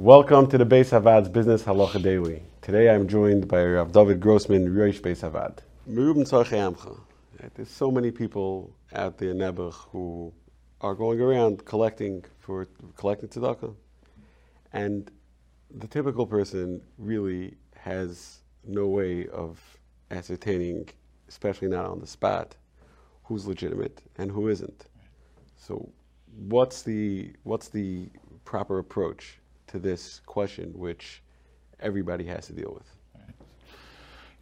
Welcome to the Beis Havad's Business Halacha Daily. Today I'm joined by Rav David Grossman, Rosh Beis Havad. There's so many people out there Nebuch who are going around collecting for collecting tzedakah, and the typical person really has no way of ascertaining, especially not on the spot, who's legitimate and who isn't. So, what's the what's the proper approach to this question, which everybody has to deal with?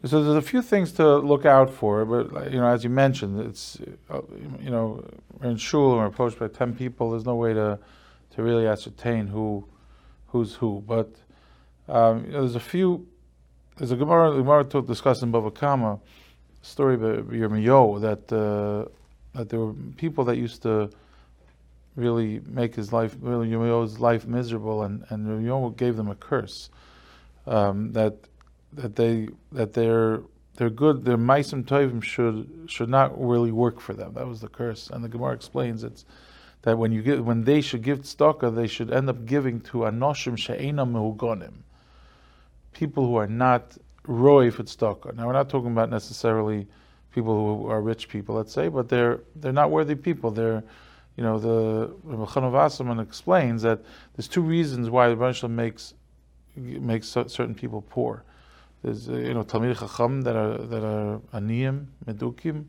So there's a few things to look out for, but you know, as you mentioned, it's you know, we're in shul we're approached by ten people. There's no way to to really ascertain who who's who. But um, you know, there's a few. There's a Gemara, Gemara to discuss in Bava Kama, story of Yirmiyahu that uh, that there were people that used to really make his life, really Yirmiyahu's life miserable, and and Yirmiyahu gave them a curse um, that that they that they're they're good. Their meisim tovim should should not really work for them. That was the curse, and the Gemara explains it's that when you give when they should give tzedakah, they should end up giving to anoshim she'enam mehugonim, people who are not roy for tzedakah. Now we're not talking about necessarily people who are rich people, let's say, but they're they're not worthy people. They're you know the Rabbi Wasserman explains that there's two reasons why the Rebbe makes makes certain people poor. There's uh, you know Talmid Chacham that are that are aniyim medukim.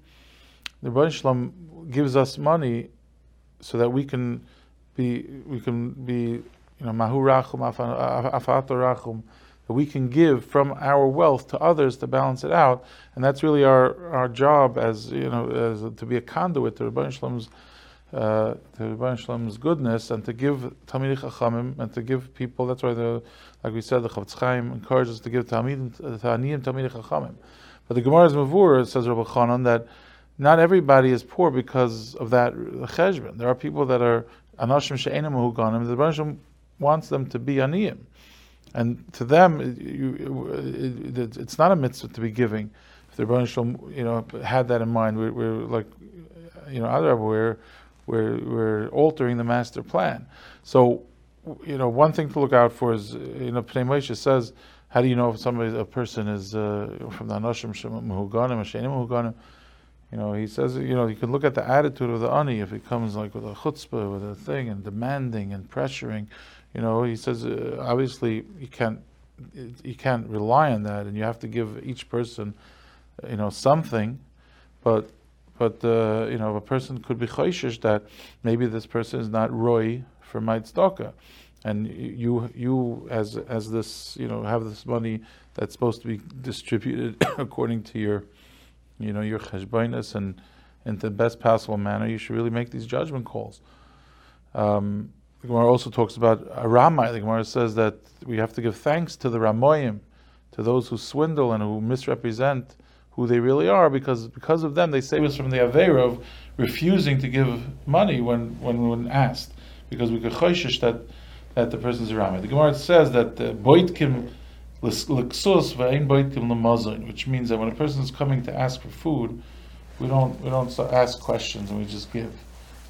The Rebbe gives us money so that we can be we can be you know mahu rachum afato rachum that we can give from our wealth to others to balance it out, and that's really our, our job as you know as to be a conduit to Rebbe Shalom's uh, to Rebbe Shalom's goodness and to give Talmid Chachamim and to give people. That's why the like we said the Chofetz Chaim encourages to give Talmid Taniyim Talmid Chachamim. But the Gemara's Mavur says Rabbi Chanan that not everybody is poor because of that cheshbon. There are people that are anashim she'enim huganim. The Rebbe wants them to be aniyim. And to them, you, it, it's not a mitzvah to be giving. If the Rebbe you know, had that in mind, we're, we're like, you know, other we're, we're, we're altering the master plan. So, you know, one thing to look out for is, you know, Pnei Moshe says, how do you know if somebody, a person is uh, from the Anoshim Mehuganim, Hashenim Mehuganim? You know, he says, you know, you can look at the attitude of the ani if it comes like with a chutzpah, with a thing, and demanding and pressuring. You know, he says, uh, obviously you can't you can't rely on that, and you have to give each person, you know, something. But but uh, you know, a person could be choishish that maybe this person is not roy for my and you you as as this you know have this money that's supposed to be distributed according to your you know, your cheshbainas and in the best possible manner, you should really make these judgment calls. Um, the Gemara also talks about a Ramai. The Gemara says that we have to give thanks to the Ramoyim, to those who swindle and who misrepresent who they really are, because because of them they save us from the Avera of refusing to give money when, when, when asked, because we could choishish that, that the person is a Ramai. The Gemara says that the Boitkim which means that when a person is coming to ask for food, we don't we don't ask questions and we just give.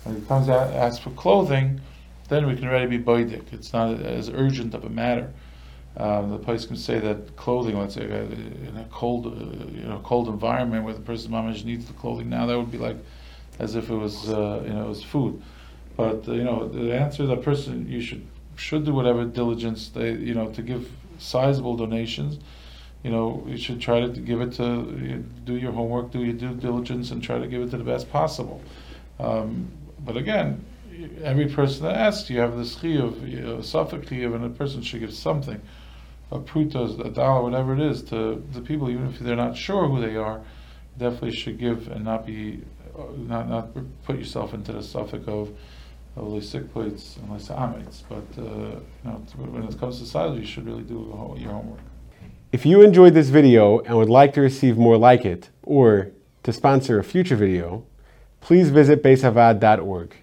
When he comes to ask for clothing, then we can already be boidik. It's not as urgent of a matter. Um, the place can say that clothing, let's say, uh, in a cold, uh, you know, cold environment where the person mamish needs the clothing now, that would be like as if it was, uh, you know, it was food. But uh, you know, the answer that person you should should do whatever diligence they, you know, to give sizable donations, you know, you should try to give it to, you know, do your homework, do your due diligence, and try to give it to the best possible. Um, but again, every person that asks, you have this chiyuv, you know, suffix chiyuv, and a person should give something, a pruta, a dollar, whatever it is, to the people, even if they're not sure who they are, definitely should give and not be, not not put yourself into the suffix of only sick plates unless amates. But uh, you know, when it comes to size, you should really do your homework. If you enjoyed this video and would like to receive more like it, or to sponsor a future video, please visit baishavaad.org.